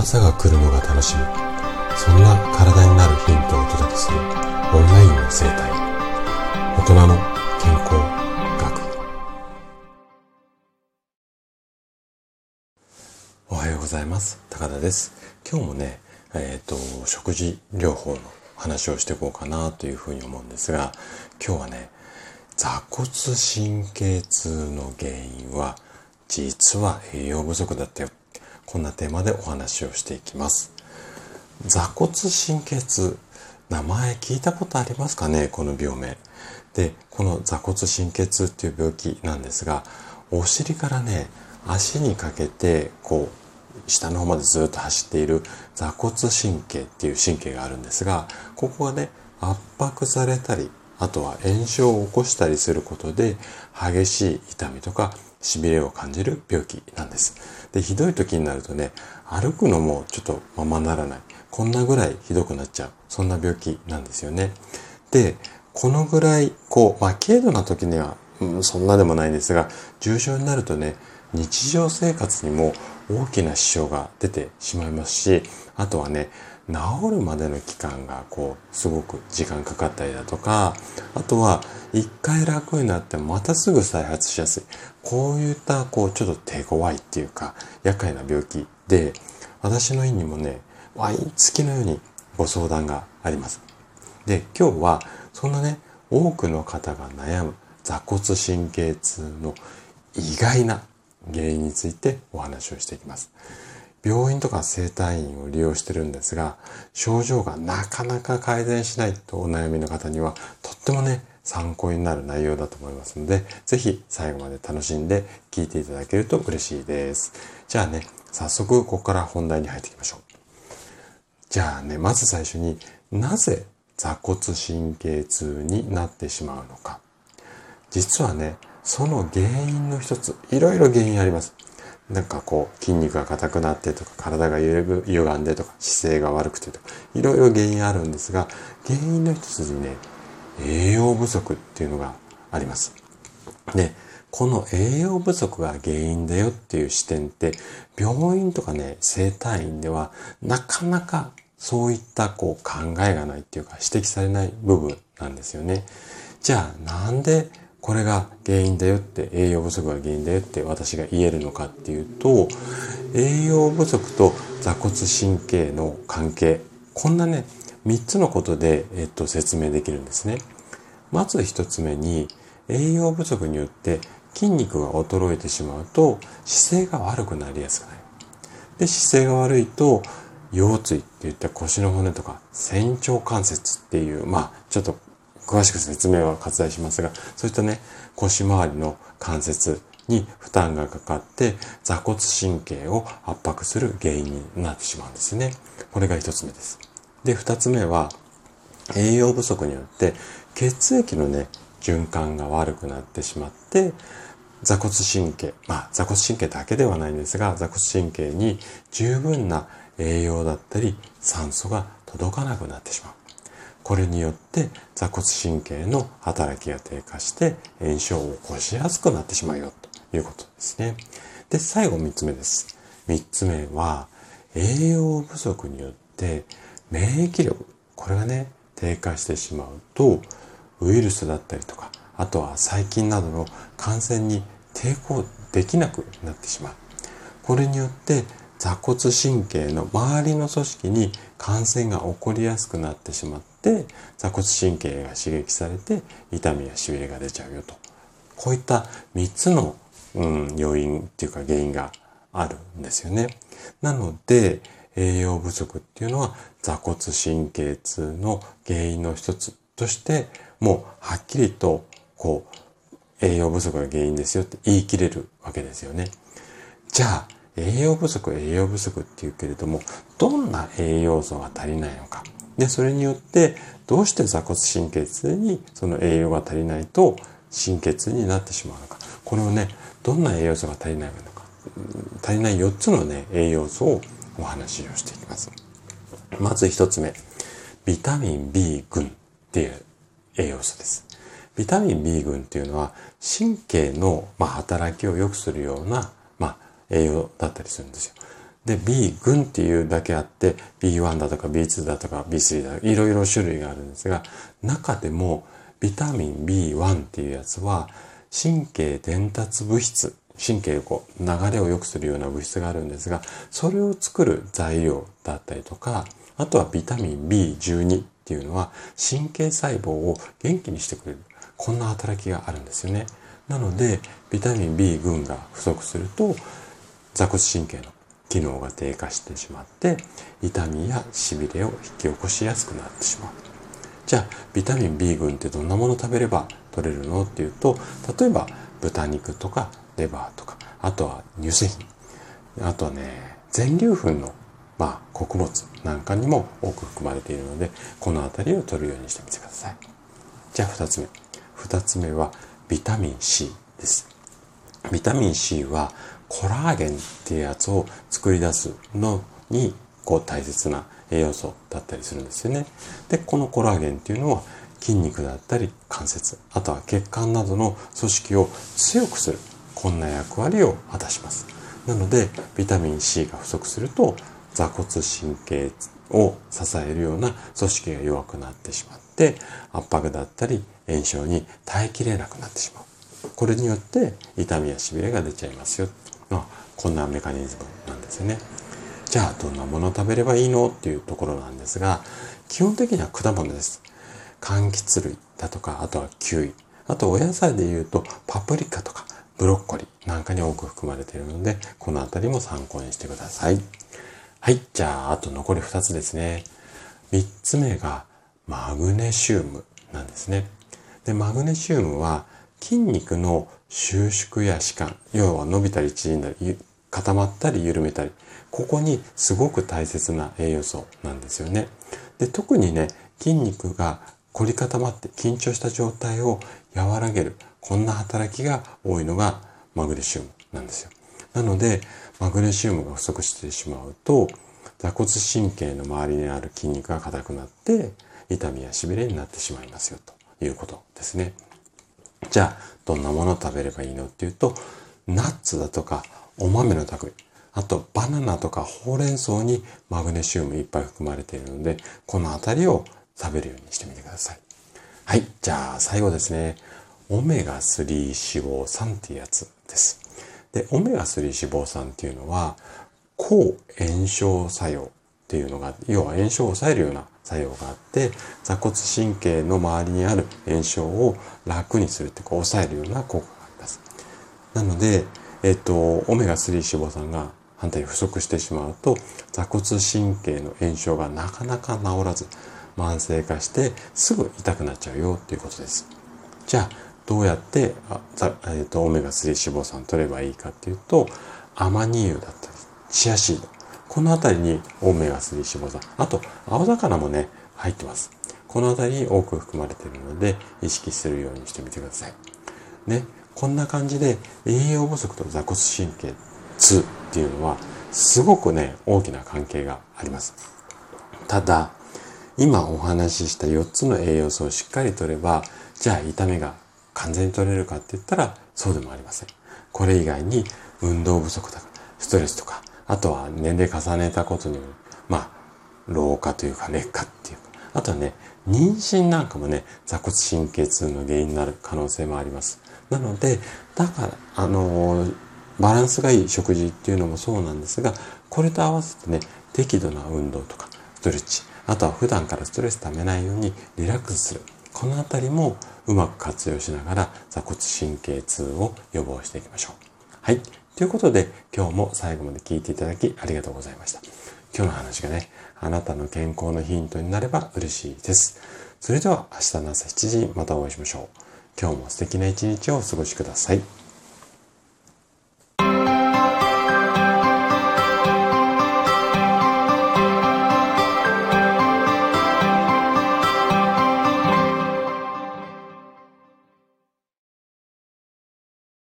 朝が来るのが楽しみ。そんな体になるヒントをお届けするオンラインの生態。大人の健康学。おはようございます。高田です。今日もねえっ、ー、と食事療法の話をしていこうかなというふうに思うんですが今日はね座骨神経痛の原因は実は栄養不足だったよ。こんなテーマでお話をしていきます。座骨神経痛。名前聞いたことありますかね？この病名。で、この座骨神経痛っていう病気なんですが、お尻からね、足にかけて、こう、下の方までずっと走っている座骨神経っていう神経があるんですが、ここがね、圧迫されたり、あとは炎症を起こしたりすることで、激しい痛みとか痺れを感じる病気なんです。で、ひどい時になるとね、歩くのもちょっとままならない。こんなぐらいひどくなっちゃう。そんな病気なんですよね。で、このぐらい、こう、まあ、軽度な時には、うん、そんなでもないんですが、重症になるとね、日常生活にも大きな支障が出てしまいますし、あとはね、治るまでの期間がこうすごく時間かかったりだとかあとは一回楽になってまたすぐ再発しやすい。こういったこうちょっと手強いっていうか厄介な病気で私の院にもね毎月のようにご相談があります。で今日はそんなね多くの方が悩む座骨神経痛の意外な原因についてお話をしていきます。病院とか整体院を利用してるんですが、症状がなかなか改善しないとお悩みの方には、とってもね、参考になる内容だと思いますので、ぜひ最後まで楽しんで聞いていただけると嬉しいです。じゃあね、早速ここから本題に入っていきましょう。じゃあね、まず最初になぜ座骨神経痛になってしまうのか。実はね、その原因の一つ、いろいろ原因あります。なんかこう筋肉が硬くなってとか体が歪んでとか姿勢が悪くてとかいろいろ原因あるんですが原因の一つにね栄養不足っていうのがあります。でこの栄養不足が原因だよっていう視点って病院とかね整体院ではなかなかそういったこう考えがないっていうか指摘されない部分なんですよね。じゃあなんでこれが原因だよって栄養不足が原因だよって私が言えるのかっていうと栄養不足と座骨神経の関係こんなね3つのことで、えっと、説明できるんですね。まず1つ目に栄養不足によって筋肉が衰えてしまうと姿勢が悪くなりやすくなる。で姿勢が悪いと腰椎っていった腰の骨とか仙腸関節っていうまあちょっと詳しく説明は割愛しますが、そういったね、腰回りの関節に負担がかかって座骨神経を圧迫する原因になってしまうんですね。これが一つ目です。で、二つ目は栄養不足によって血液のね、循環が悪くなってしまって座骨神経、まあ座骨神経だけではないんですが、座骨神経に十分な栄養だったり酸素が届かなくなってしまう。これによって座骨神経の働きが低下して炎症を起こしやすくなってしまうよということですね。で、最後3つ目です。3つ目は栄養不足によって免疫力、これがね、低下してしまうとウイルスだったりとか、あとは細菌などの感染に抵抗できなくなってしまう。これによって座骨神経の周りの組織に感染が起こりやすくなってしまって座骨神経が刺激されて痛みやしびれが出ちゃうよとこういった3つの、うん、要因っていうか原因があるんですよね。なので栄養不足っていうのは座骨神経痛の原因の一つとしてもうはっきりとこう栄養不足が原因ですよって言い切れるわけですよね。じゃあ栄養不足、栄養不足っていうけれども、どんな栄養素が足りないのか。で、それによって、どうして座骨神経痛にその栄養が足りないと神経痛になってしまうのか。これをね、どんな栄養素が足りないのか。足りない4つのね、栄養素をお話をしていきます。まず1つ目。ビタミン B 群っていう栄養素です。ビタミン B 群っていうのは神経の、まあ、働きを良くするようなま栄養だったりするんですよ。で、B 群っていうだけあって、B1 だとか B2 だとか B3 だとか、いろいろ種類があるんですが、中でもビタミン B1 っていうやつは、神経伝達物質、神経をこう流れを良くするような物質があるんですが、それを作る材料だったりとか、あとはビタミン B12 っていうのは神経細胞を元気にしてくれる。こんな働きがあるんですよね。なので、ビタミン B 群が不足すると、座骨神経の機能が低下してしまって、痛みや痺れを引き起こしやすくなってしまう。じゃあ、ビタミン B 群ってどんなもの食べれば取れるのっていうと、例えば豚肉とかレバーとか、あとは乳製品、あとはね、全粒粉の、まあ、穀物なんかにも多く含まれているので、この辺りを取るようにしてみてください。じゃあ、二つ目。二つ目は、ビタミン C です。ビタミン C はコラーゲンっていうやつを作り出すのにこう大切な栄養素だったりするんですよね。で、このコラーゲンっていうのは筋肉だったり関節、あとは血管などの組織を強くする、こんな役割を果たします。なので、ビタミン C が不足すると、座骨神経を支えるような組織が弱くなってしまって、圧迫だったり炎症に耐えきれなくなってしまう。これによって痛みやしびれが出ちゃいますよ。まあ、こんなメカニズムなんですよね。じゃあどんなものを食べればいいのっていうところなんですが、基本的には果物です。柑橘類だとか、あとはキウイ。あとお野菜で言うとパプリカとかブロッコリーなんかに多く含まれているので、このあたりも参考にしてください。はい。じゃあ、あと残り2つですね。3つ目がマグネシウムなんですね。で、マグネシウムは筋肉の収縮や弛緩、要は伸びたり縮んだり、固まったり緩めたり、ここにすごく大切な栄養素なんですよね。で、特にね、筋肉が凝り固まって緊張した状態を和らげる、こんな働きが多いのがマグネシウムなんですよ。なので、マグネシウムが不足してしまうと、座骨神経の周りにある筋肉が硬くなって、痛みや痺れになってしまいますよということですね。じゃあ、どんなものを食べればいいのっていうと、ナッツだとかお豆の類、あとバナナとかほうれん草にマグネシウムいっぱい含まれているので、このあたりを食べるようにしてみてください。はい。じゃあ、最後ですね。オメガ3脂肪酸っていうやつです。で、オメガ3脂肪酸っていうのは、抗炎症作用っていうのが、要は炎症を抑えるような作用があって、座骨神経の周りにある炎症を楽にするってこう抑えるような効果があります。なので、えっと、オメガ3脂肪酸が反対に不足してしまうと、座骨神経の炎症がなかなか治らず、慢性化してすぐ痛くなっちゃうよっていうことです。じゃあ、どうやってあ、えっと、オメガ3脂肪酸取ればいいかっていうと、アマニ油だったり、チアシード。このあたりにオメガ3脂肪酸。あと、青魚もね、入ってます。このあたりに多く含まれているので、意識するようにしてみてください。ね、こんな感じで栄養不足と座骨神経痛っていうのは、すごくね、大きな関係があります。ただ、今お話しした4つの栄養素をしっかりとれば、じゃあ痛みが完全に取れるかって言ったら、そうでもありません。これ以外に運動不足とか、ストレスとか、あとは年齢重ねたことによる、まあ、老化というか劣化っていうか、あとはね、妊娠なんかもね、座骨神経痛の原因になる可能性もあります。なので、だから、あのー、バランスがいい食事っていうのもそうなんですが、これと合わせてね、適度な運動とか、ストレッチ、あとは普段からストレスためないようにリラックスする。このあたりもうまく活用しながら座骨神経痛を予防していきましょう。はい。ということで、今日も最後まで聞いていただきありがとうございました。今日の話がね、あなたの健康のヒントになれば嬉しいです。それでは明日の朝7時またお会いしましょう。今日も素敵な一日をお過ごしください。